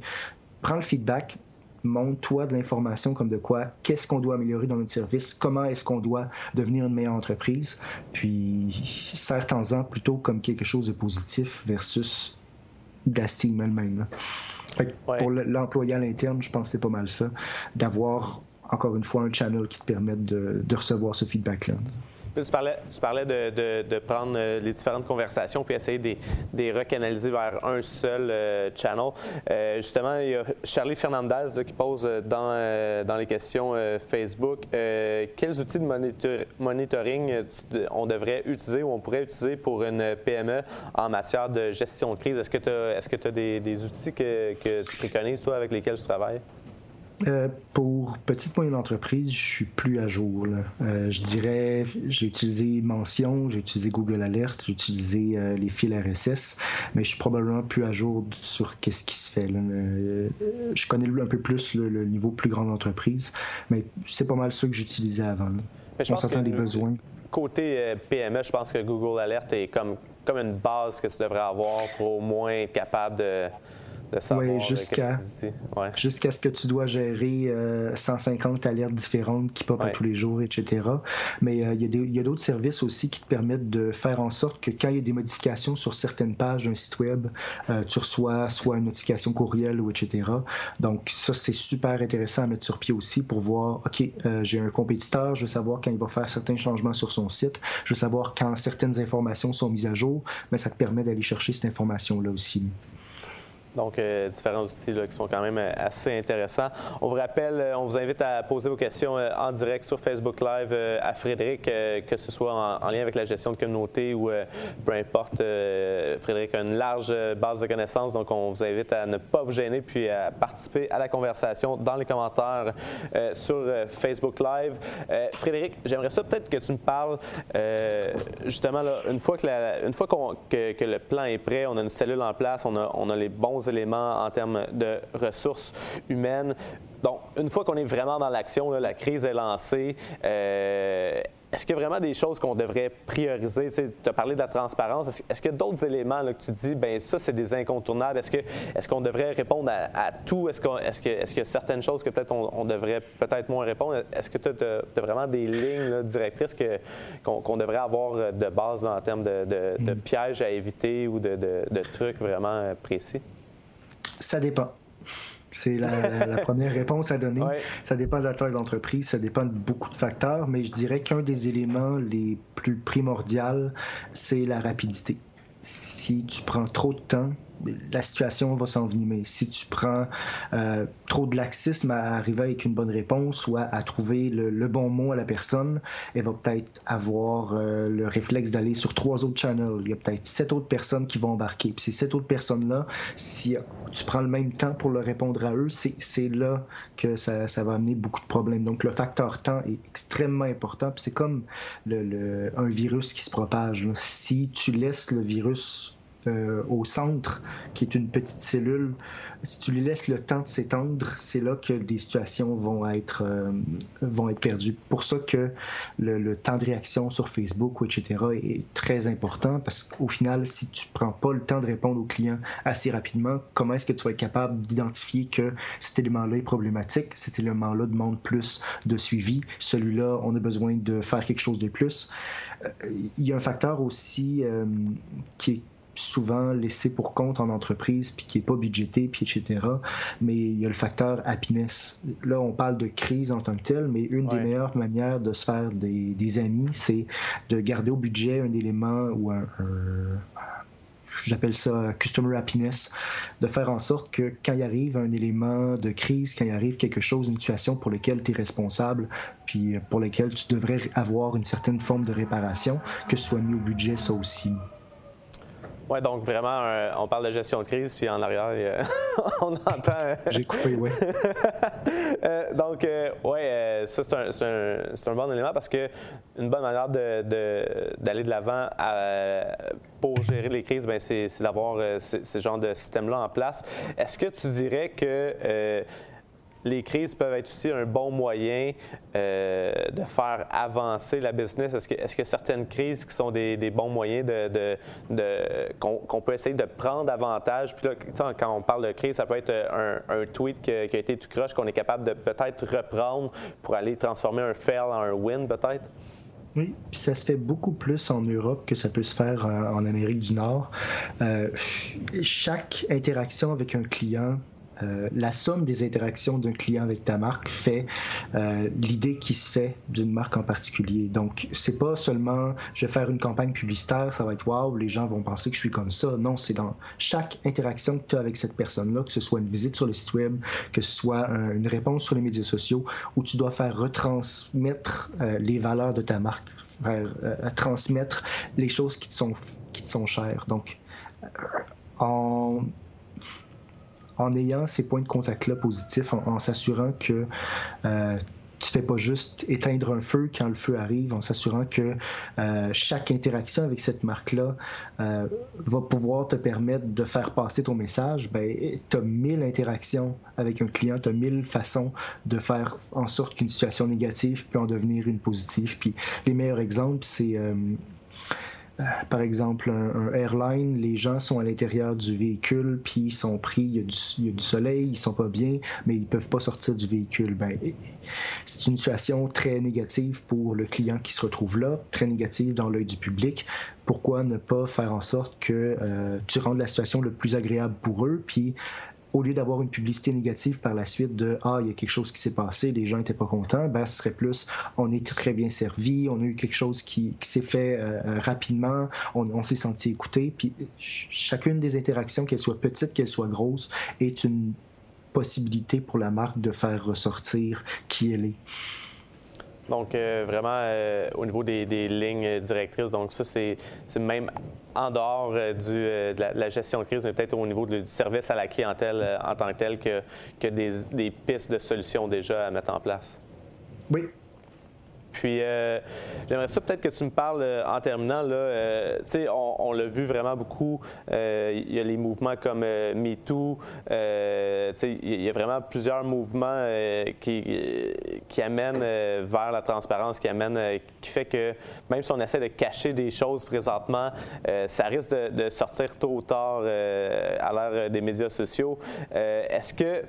Prends le feedback, montre-toi de l'information comme de quoi, qu'est-ce qu'on doit améliorer dans notre service, comment est-ce qu'on doit devenir une meilleure entreprise, puis sers-en plutôt comme quelque chose de positif versus de la elle-même. Pour l'employé à l'interne, je pense que c'est pas mal ça, d'avoir encore une fois un channel qui te permette de recevoir ce feedback-là tu parlais, tu parlais de, prendre euh, les différentes conversations puis essayer de les recanaliser vers un seul euh, channel. Euh, justement, il y a Charlie Fernandez qui pose dans, les questions Facebook quels outils de monitoring on devrait utiliser ou on pourrait utiliser pour une PME en matière de gestion de crise? Est-ce que tu as, des outils que, que tu préconises, toi, avec lesquels tu travailles? Euh, pour petite moyenne entreprise, je suis plus à jour. Euh, je dirais, j'ai utilisé Mention, j'ai utilisé Google Alert, j'ai utilisé euh, les fils RSS, mais je suis probablement plus à jour sur qu'est-ce qui se fait. je connais un peu plus le, niveau plus grande entreprise, mais c'est pas mal ça que j'utilisais avant. On s'entend les besoins. Côté PME, je pense que Google Alert est comme, comme une base que tu devrais avoir pour au moins être capable de oui, euh, jusqu'à jusqu'à ce que tu dois gérer 150 euh, alertes différentes qui popent tous les jours, etc. Mais euh, il y a d'autres services aussi qui te permettent de faire en sorte que quand il y a des modifications sur certaines pages d'un site web, tu reçois soit une notification courriel ou etc. Donc ça, c'est super intéressant à mettre sur pied aussi pour voir, OK, j'ai un compétiteur, je veux savoir quand il va faire certains changements sur son site, je veux savoir quand certaines informations sont mises à jour, mais ça te permet d'aller chercher cette information-là aussi. Donc, euh, différents outils qui sont quand même euh, assez intéressants. On vous rappelle, euh, on vous invite à poser vos questions en direct sur Facebook Live à Frédéric, que ce soit en, lien avec la gestion de communauté ou peu importe. Frédéric a une large base de connaissances, donc on vous invite à ne pas vous gêner puis à participer à la conversation dans les commentaires sur Facebook Live. Frédéric, j'aimerais ça peut-être que tu me parles justement là, une fois, que, le plan est prêt, on a une cellule en place, on a, on a les bons éléments en termes de ressources humaines. Donc, une fois qu'on est vraiment dans l'action, la crise est lancée, euh, est-ce qu'il y a vraiment des choses qu'on devrait prioriser? Tu as parlé de la transparence. Est-ce, qu'il y a d'autres éléments là, que tu dis, ben ça, c'est des incontournables? Est-ce, que, est-ce qu'on devrait répondre à, tout? Est-ce, qu'on, est-ce, que, est-ce qu'il y a certaines choses que peut-être on, devrait peut-être moins répondre? Est-ce que tu as, vraiment des lignes directrices que, qu'on, devrait avoir de base en termes de, de, mm. pièges à éviter ou de, de trucs vraiment précis? Ça dépend. C'est la, première réponse à donner. Ça dépend de la taille de l'entreprise, ça dépend de beaucoup de facteurs, mais je dirais qu'un des éléments les plus primordiaux, c'est la rapidité. Si tu prends trop de temps, la situation va s'envenimer. Si tu prends euh, trop de laxisme à arriver avec une bonne réponse ou à, trouver le, bon mot à la personne, elle va peut-être avoir euh, le réflexe d'aller sur trois autres channels. Il y a peut-être sept autres personnes qui vont embarquer. Puis ces sept autres personnes-là, si tu prends le même temps pour leur répondre à eux, c'est là que ça, va amener beaucoup de problèmes. Donc le facteur temps est extrêmement important. Puis c'est comme un virus qui se propage. Si tu laisses le virus euh, au centre, qui est une petite cellule, si tu lui laisses le temps de s'étendre, c'est là que des situations vont être, euh, vont être perdues. Pour ça que le, temps de réaction sur Facebook, etc., est très important parce qu'au final, si tu prends pas le temps de répondre aux clients assez rapidement, comment est-ce que tu vas être capable d'identifier que cet élément-là est problématique, cet élément-là demande plus de suivi, celui-là, on a besoin de faire quelque chose de plus. Euh, il y a un facteur aussi qui est souvent laissé pour compte en entreprise, puis qui n'est pas budgété, puis etc. Mais il y a le facteur happiness. Là, on parle de crise en tant que telle, mais une des meilleures manières de se faire des, amis, c'est de garder au budget un élément ou un, j'appelle ça customer happiness, de faire en sorte que quand il arrive un élément de crise, quand il arrive quelque chose, une situation pour laquelle tu es responsable, puis pour laquelle tu devrais avoir une certaine forme de réparation, que ce soit mis au budget, ça aussi. Oui, donc vraiment, on parle de gestion de crise, puis en arrière, on entend. J'ai coupé, oui. Euh, donc, euh, oui, euh, ça, c'est un, un, bon élément parce que une bonne manière d'aller de, l'avant pour gérer les crises, ben, c'est d'avoir ce, genre de système-là en place. Est-ce que tu dirais que les crises peuvent être aussi un bon moyen euh, de faire avancer la business. Est-ce que, est que, certaines crises qui sont des, bons moyens de, qu'on, peut essayer de prendre avantage? Puis là, quand on parle de crise, ça peut être un, tweet qui a, été tout croche qu'on est capable de peut-être reprendre pour aller transformer un fail en un win, peut-être? Oui, puis ça se fait beaucoup plus en Europe que ça peut se faire euh, en, Amérique du Nord. Euh, chaque interaction avec un client euh, la somme des interactions d'un client avec ta marque fait euh, l'idée qui se fait d'une marque en particulier. Donc, c'est pas seulement je vais faire une campagne publicitaire, ça va être waouh, les gens vont penser que je suis comme ça. Non, c'est dans chaque interaction que tu as avec cette personne-là, que ce soit une visite sur le site web, que ce soit une réponse sur les médias sociaux, où tu dois faire retransmettre euh, les valeurs de ta marque, faire transmettre les choses qui te sont, qui te sont chères. Donc, en en ayant ces points de contact-là positifs, en, s'assurant que euh, tu fais pas juste éteindre un feu quand le feu arrive, en s'assurant que euh, chaque interaction avec cette marque-là euh, va pouvoir te permettre de faire passer ton message, ben, tu as mille interactions avec un client, tu as mille façons de faire en sorte qu'une situation négative peut en devenir une positive. Les meilleurs exemples, c'est euh, par exemple, un, airline, les gens sont à l'intérieur du véhicule, puis ils sont pris, il y, a du, soleil, ils sont pas bien, mais ils peuvent pas sortir du véhicule. Ben, c'est une situation très négative pour le client qui se retrouve là, très négative dans l'œil du public. Pourquoi ne pas faire en sorte que euh, tu rendes la situation le plus agréable pour eux, puis au lieu d'avoir une publicité négative par la suite de Ah, il y a quelque chose qui s'est passé, les gens n'étaient pas contents, ben, ce serait plus On est très bien servi, on a eu quelque chose qui, s'est fait euh, euh, rapidement, on, s'est senti écouté. Puis chacune des interactions, qu'elle soit petite, qu'elle soit grosse, est une possibilité pour la marque de faire ressortir qui elle est. Donc, euh, vraiment, euh, au niveau des, lignes directrices, donc ça, c'est même en dehors euh, de, la, gestion de crise, mais peut-être au niveau du service à la clientèle en tant que tel, que, des pistes de solutions déjà à mettre en place. Oui, puis, euh, j'aimerais ça peut-être que tu me parles euh, en terminant. Là, euh, on, l'a vu vraiment beaucoup. Il y a les mouvements comme MeToo. il y a vraiment plusieurs mouvements qui, qui amènent vers la transparence, qui amènent, qui fait que même si on essaie de cacher des choses présentement, ça risque de, de, sortir tôt ou tard à l'ère des médias sociaux. Est-ce que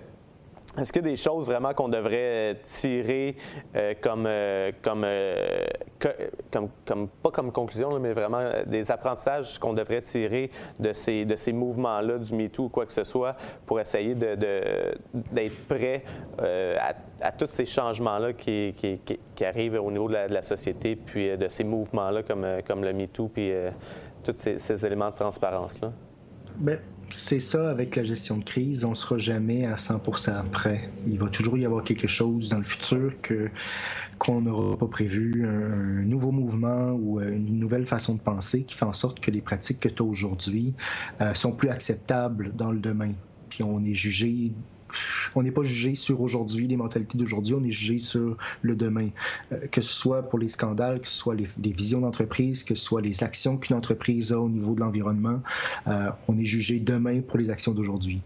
est-ce qu'il y a des choses vraiment qu'on devrait tirer euh, comme, euh, euh, comme, comme, pas comme conclusion, mais vraiment des apprentissages qu'on devrait tirer de ces, de ces mouvements-là, du MeToo ou quoi que ce soit, pour essayer d'être prêt à, tous ces changements-là qui, arrivent au niveau de la, société, puis de ces mouvements-là comme, comme le MeToo, puis tous ces, éléments de transparence-là? Bien, c'est ça avec la gestion de crise, on ne sera jamais à 100% prêt. Il va toujours y avoir quelque chose dans le futur que qu'on n'aura pas prévu, un, nouveau mouvement ou une nouvelle façon de penser qui fait en sorte que les pratiques que tu as aujourd'hui euh, sont plus acceptables dans le demain. Puis on est jugé on n'est pas jugé sur aujourd'hui, les mentalités d'aujourd'hui, on est jugé sur le demain. Euh, que ce soit pour les scandales, que ce soit les, visions d'entreprise, que ce soit les actions qu'une entreprise a au niveau de l'environnement, euh, on est jugé demain pour les actions d'aujourd'hui.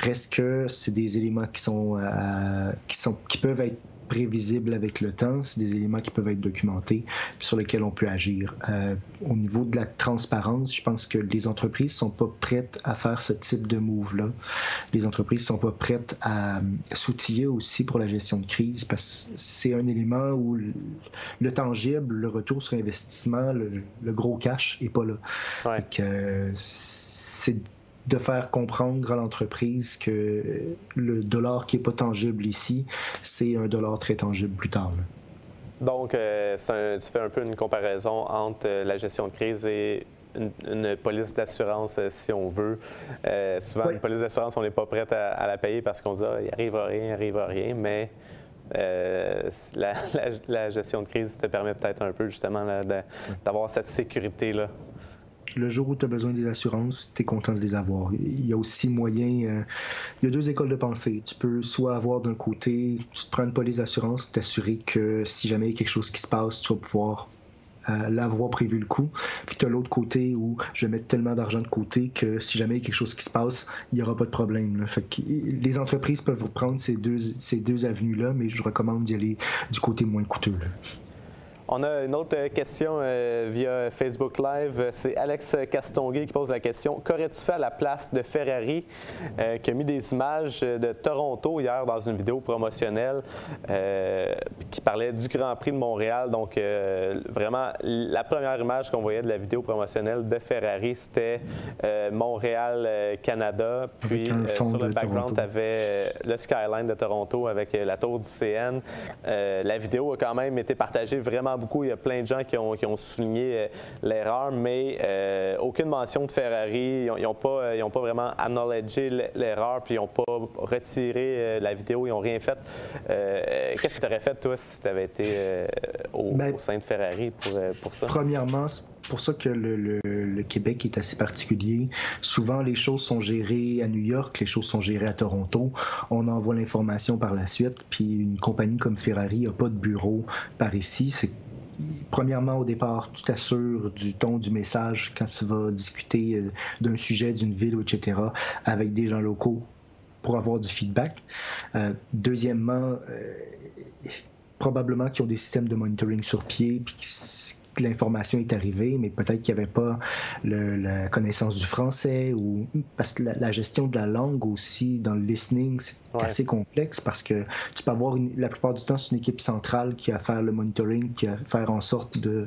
Reste que c'est des éléments qui sont, euh, qui sont qui peuvent être prévisibles avec le temps. C'est des éléments qui peuvent être documentés sur lesquels on peut agir. Euh, au niveau de la transparence, je pense que les entreprises sont pas prêtes à faire ce type de move-là. Les entreprises sont pas prêtes à s'outiller aussi pour la gestion de crise parce que c'est un élément où le, tangible, le retour sur investissement, le, gros cash est pas là. Euh, c'est de faire comprendre à l'entreprise que le dollar qui n'est pas tangible ici, c'est un dollar très tangible plus tard. Donc, euh, tu fais un peu une comparaison entre euh, la gestion de crise et une, police d'assurance, euh, si on veut. souvent, une police d'assurance, on n'est pas prêt à, la payer parce qu'on se dit, ah, il arrive rien, il arrive rien, mais la, gestion de crise te permet peut-être un peu justement d'avoir cette sécurité-là le jour où tu as besoin des assurances, tu es content de les avoir. Il y a aussi moyen. Euh, il y a deux écoles de pensée. Tu peux soit avoir d'un côté, tu te prends pas les assurances, t'assurer que si jamais il y a quelque chose qui se passe, tu vas pouvoir euh, l'avoir prévu le coup. Puis tu as l'autre côté où je vais mettre tellement d'argent de côté que si jamais il y a quelque chose qui se passe, il n'y aura pas de problème. Fait que les entreprises peuvent prendre ces deux, ces deux avenues-là, mais je recommande d'y aller du côté moins coûteux. On a une autre question euh, via Facebook Live. C'est Alex Castonguay qui pose la question Qu'aurais-tu fait à la place de Ferrari euh, qui a mis des images de Toronto hier dans une vidéo promotionnelle euh, qui parlait du Grand Prix de Montréal? Donc, vraiment, la première image qu'on voyait de la vidéo promotionnelle de Ferrari, c'était Montréal-Canada. Puis, sur le background, tu avais le skyline de Toronto avec la tour du CN. la vidéo a quand même été partagée vraiment beaucoup. Il y a plein de gens qui ont, souligné euh, l'erreur, mais euh, aucune mention de Ferrari. Ils n'ont pas, euh, pas vraiment acknowledgé l'erreur, puis ils n'ont pas retiré la vidéo, ils n'ont rien fait. Qu'est-ce que tu aurais fait, toi, si tu avais été ben, au, sein de Ferrari pour, pour ça? Premièrement, pour ça que le, Québec est assez particulier. Souvent, les choses sont gérées à New York, les choses sont gérées à Toronto. On envoie l'information par la suite, puis une compagnie comme Ferrari n'a pas de bureau par ici. C'est premièrement, au départ, tu t'assures du ton du message quand tu vas discuter euh, d'un sujet, d'une ville, etc., avec des gens locaux pour avoir du feedback. Euh, deuxièmement, euh, probablement qu'ils ont des systèmes de monitoring sur pied, l'information est arrivée, mais peut-être qu'il n'y avait pas la connaissance du français ou parce que la, gestion de la langue aussi dans le listening, c'est assez complexe parce que tu peux avoir la plupart du temps c'est une équipe centrale qui a à faire le monitoring, qui a à faire en sorte de,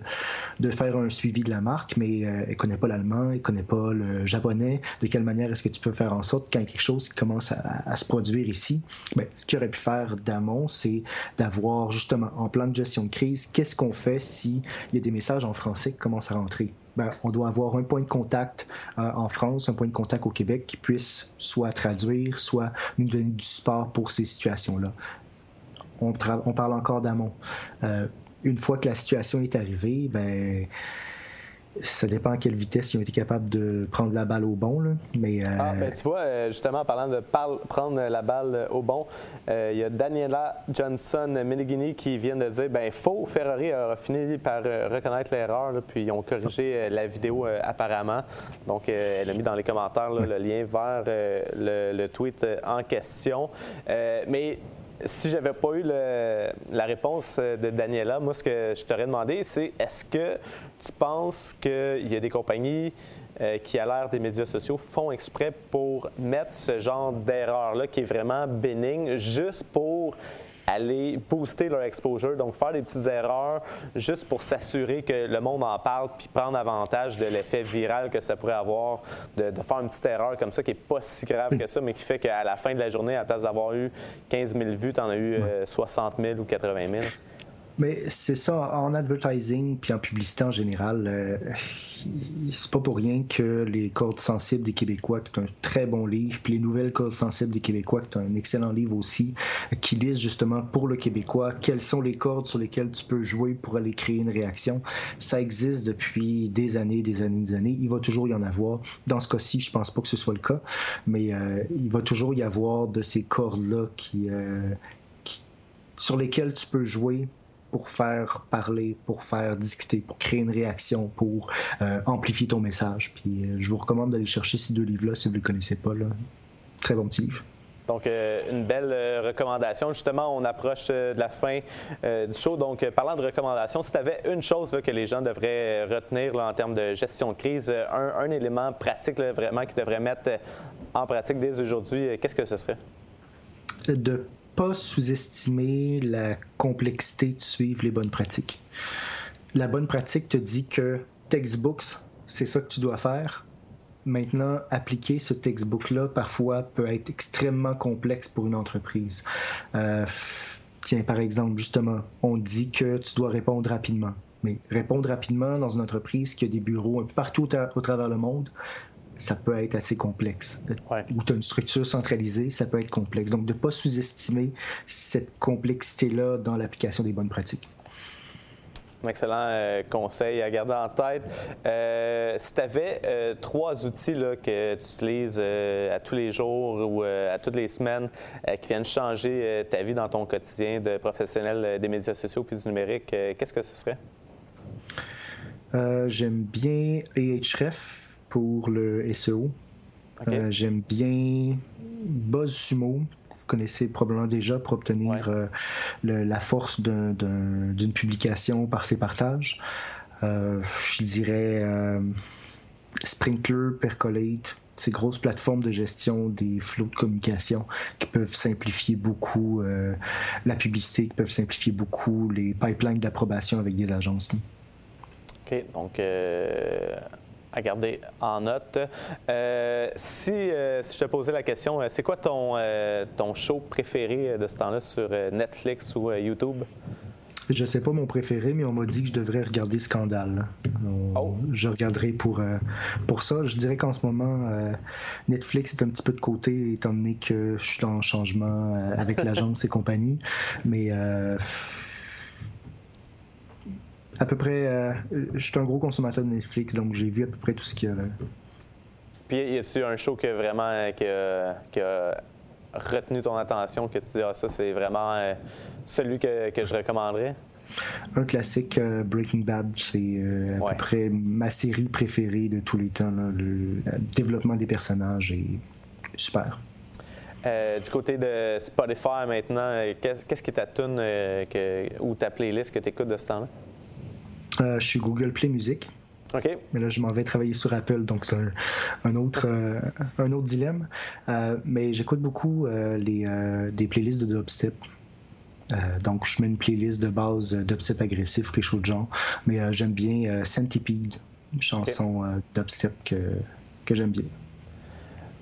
de faire un suivi de la marque, mais euh, elle ne connaît pas l'allemand, elle ne connaît pas le japonais. De quelle manière est-ce que tu peux faire en sorte quand quelque chose commence à, se produire ici, ben, ce qu'il aurait pu faire d'amont, c'est d'avoir justement en plan de gestion de crise, qu'est-ce qu'on fait s'il y a des messages en français qui commencent à rentrer. Ben, on doit avoir un point de contact euh, en France, un point de contact au Québec qui puisse soit traduire, soit nous donner du support pour ces situations-là. On, on, parle encore d'amont. Euh, une fois que la situation est arrivée, ben, ça dépend à quelle vitesse ils ont été capables de prendre la balle au bon. Mais, euh, ah, ben, tu vois, euh, justement, en parlant de prendre la balle au bon, euh, il y a Daniela Johnson Meligini qui vient de dire ben faux, Ferrari a fini par reconnaître l'erreur, puis ils ont corrigé la vidéo apparemment. Donc, elle a mis dans les commentaires le lien vers le, le, tweet en question. mais si j'avais pas eu la réponse de Daniela, moi, ce que je t'aurais demandé, c'est est-ce que tu penses qu'il y a des compagnies euh, qui, à l'ère des médias sociaux, font exprès pour mettre ce genre d'erreur-là qui est vraiment bénigne, juste pour aller booster leur exposure, donc faire des petites erreurs juste pour s'assurer que le monde en parle puis prendre avantage de l'effet viral que ça pourrait avoir de, faire une petite erreur comme ça qui n'est pas si grave que ça, mais qui fait qu'à la fin de la journée, à la place d'avoir eu 15 000 vues, tu en as eu 60 euh, 000 ou 80 000. Mais c'est ça, en advertising puis en publicité en général, euh, c'est pas pour rien que Les cordes sensibles des Québécois, qui est un très bon livre, puis Les nouvelles cordes sensibles des Québécois, qui est un excellent livre aussi, qui lise justement pour le Québécois quelles sont les cordes sur lesquelles tu peux jouer pour aller créer une réaction. Ça existe depuis des années, des années, des années. Il va toujours y en avoir. Dans ce cas-ci, je pense pas que ce soit le cas, mais euh, il va toujours y avoir de ces cordes-là qui, euh, sur lesquelles tu peux jouer pour faire parler, pour faire discuter, pour créer une réaction, pour euh, amplifier ton message. Puis euh, je vous recommande d'aller chercher ces deux livres-là si vous ne les connaissez pas. Là. Très bon petit livre. Donc, euh, une belle recommandation. Justement, on approche de la fin du show. Donc, parlant de recommandations, si tu avais une chose que les gens devraient retenir en termes de gestion de crise, un, élément pratique vraiment qu'ils devraient mettre en pratique dès aujourd'hui, qu'est-ce que ce serait? De pas sous-estimer la complexité de suivre les bonnes pratiques. La bonne pratique te dit que textbooks, c'est ça que tu dois faire. Maintenant, appliquer ce textbook-là, parfois, peut être extrêmement complexe pour une entreprise. Euh, tiens, par exemple, justement, on dit que tu dois répondre rapidement. Mais répondre rapidement dans une entreprise qui a des bureaux un peu partout au travers le monde, ça peut être assez complexe. Ou tu as une structure centralisée, ça peut être complexe. Donc, de ne pas sous-estimer cette complexité-là dans l'application des bonnes pratiques. Un excellent euh, conseil à garder en tête. Euh, si tu avais euh, trois outils que tu utilises à tous les jours ou à toutes les semaines qui viennent changer ta vie dans ton quotidien de professionnel des médias sociaux puis du numérique, qu'est-ce que ce serait? J'aime bien Ahref pour le SEO. Euh, j'aime bien BuzzSumo. Vous connaissez probablement déjà pour obtenir euh, la force d'une publication par ses partages. Euh, je dirais Sprinkler, Percolate, ces grosses plateformes de gestion des flots de communication qui peuvent simplifier beaucoup la publicité, qui peuvent simplifier beaucoup les pipelines d'approbation avec des agences. OK, donc à garder en note. Euh, si, euh, si, je te posais la question, euh, c'est quoi ton, ton show préféré de ce temps-là sur Netflix ou YouTube? Je sais pas mon préféré, mais on m'a dit que je devrais regarder Scandale. Oh. Je regarderai pour, pour ça. Je dirais qu'en ce moment, Netflix est un petit peu de côté, étant donné que je suis en changement avec l'agence et compagnie. Mais à peu près. Euh, je suis un gros consommateur de Netflix, donc j'ai vu à peu près tout ce qu'il y a. Puis, y a-tu un show qui a vraiment qui a, retenu ton attention, que tu dis, ah, ça, c'est vraiment euh, celui que, je recommanderais? Un classique, euh, Breaking Bad, c'est à peu près ma série préférée de tous les temps. Le, développement des personnages est super. du côté de Spotify maintenant, qu'est-ce qui est ta tune ou ta playlist que tu écoutes de ce temps-là? Euh, je suis Google Play Music. OK. Mais là, je m'en vais travailler sur Apple, donc c'est un, autre, euh, un autre dilemme. Euh, mais j'écoute beaucoup les, des playlists de dubstep. donc, je mets une playlist de base dubstep agressif, quelque chose de genre. Mais j'aime bien Centipede, une chanson dubstep que, que j'aime bien.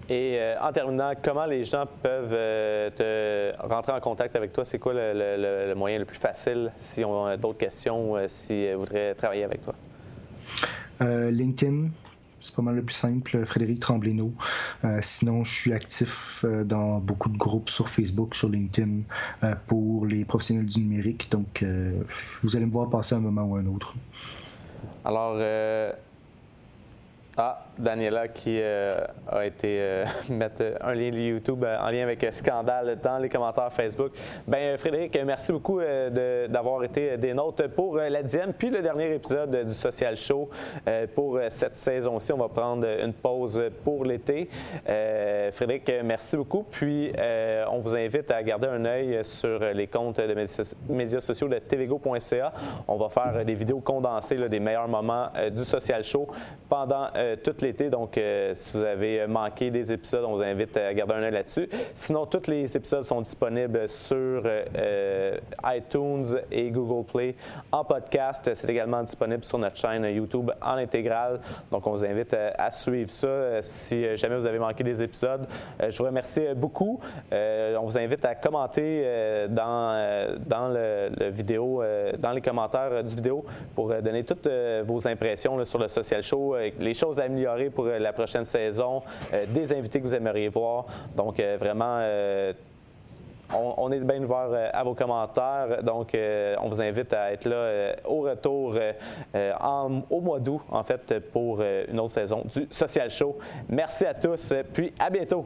Et euh, en terminant, comment les gens peuvent euh, te rentrer en contact avec toi? C'est quoi le, moyen le plus facile si on a d'autres questions ou euh, s'ils voudraient travailler avec toi? LinkedIn, c'est pas mal le plus simple, Frédéric Trembleno. sinon, je suis actif dans beaucoup de groupes sur Facebook, sur LinkedIn pour les professionnels du numérique. Donc, vous allez me voir passer un moment ou un autre. Alors, ah, Daniela qui euh, a été euh, mettre un lien de YouTube euh, en lien avec Scandale dans les commentaires Facebook. Ben Frédéric, merci beaucoup d'avoir été des nôtres pour la dixième puis le dernier épisode du Social Show pour cette saison-ci. On va prendre une pause pour l'été. Frédéric, merci beaucoup. Puis on vous invite à garder un œil sur les comptes de médias sociaux de tvgo.ca. On va faire des vidéos condensées des meilleurs moments du Social Show pendant tout Donc, si vous avez manqué des épisodes, on vous invite à garder un œil là-dessus. Sinon, tous les épisodes sont disponibles sur iTunes et Google Play en podcast. C'est également disponible sur notre chaîne YouTube en intégrale. Donc, on vous invite à, suivre ça si jamais vous avez manqué des épisodes. je vous remercie beaucoup. on vous invite à commenter dans, dans le, vidéo, dans les commentaires du vidéo pour donner toutes vos impressions sur le Social Show, les choses à améliorer pour la prochaine saison, des invités que vous aimeriez voir. Donc, vraiment, on, est bien ouvert à vos commentaires. Donc, on vous invite à être là au retour au mois d'août, en fait, pour une autre saison du Social Show. Merci à tous, puis à bientôt.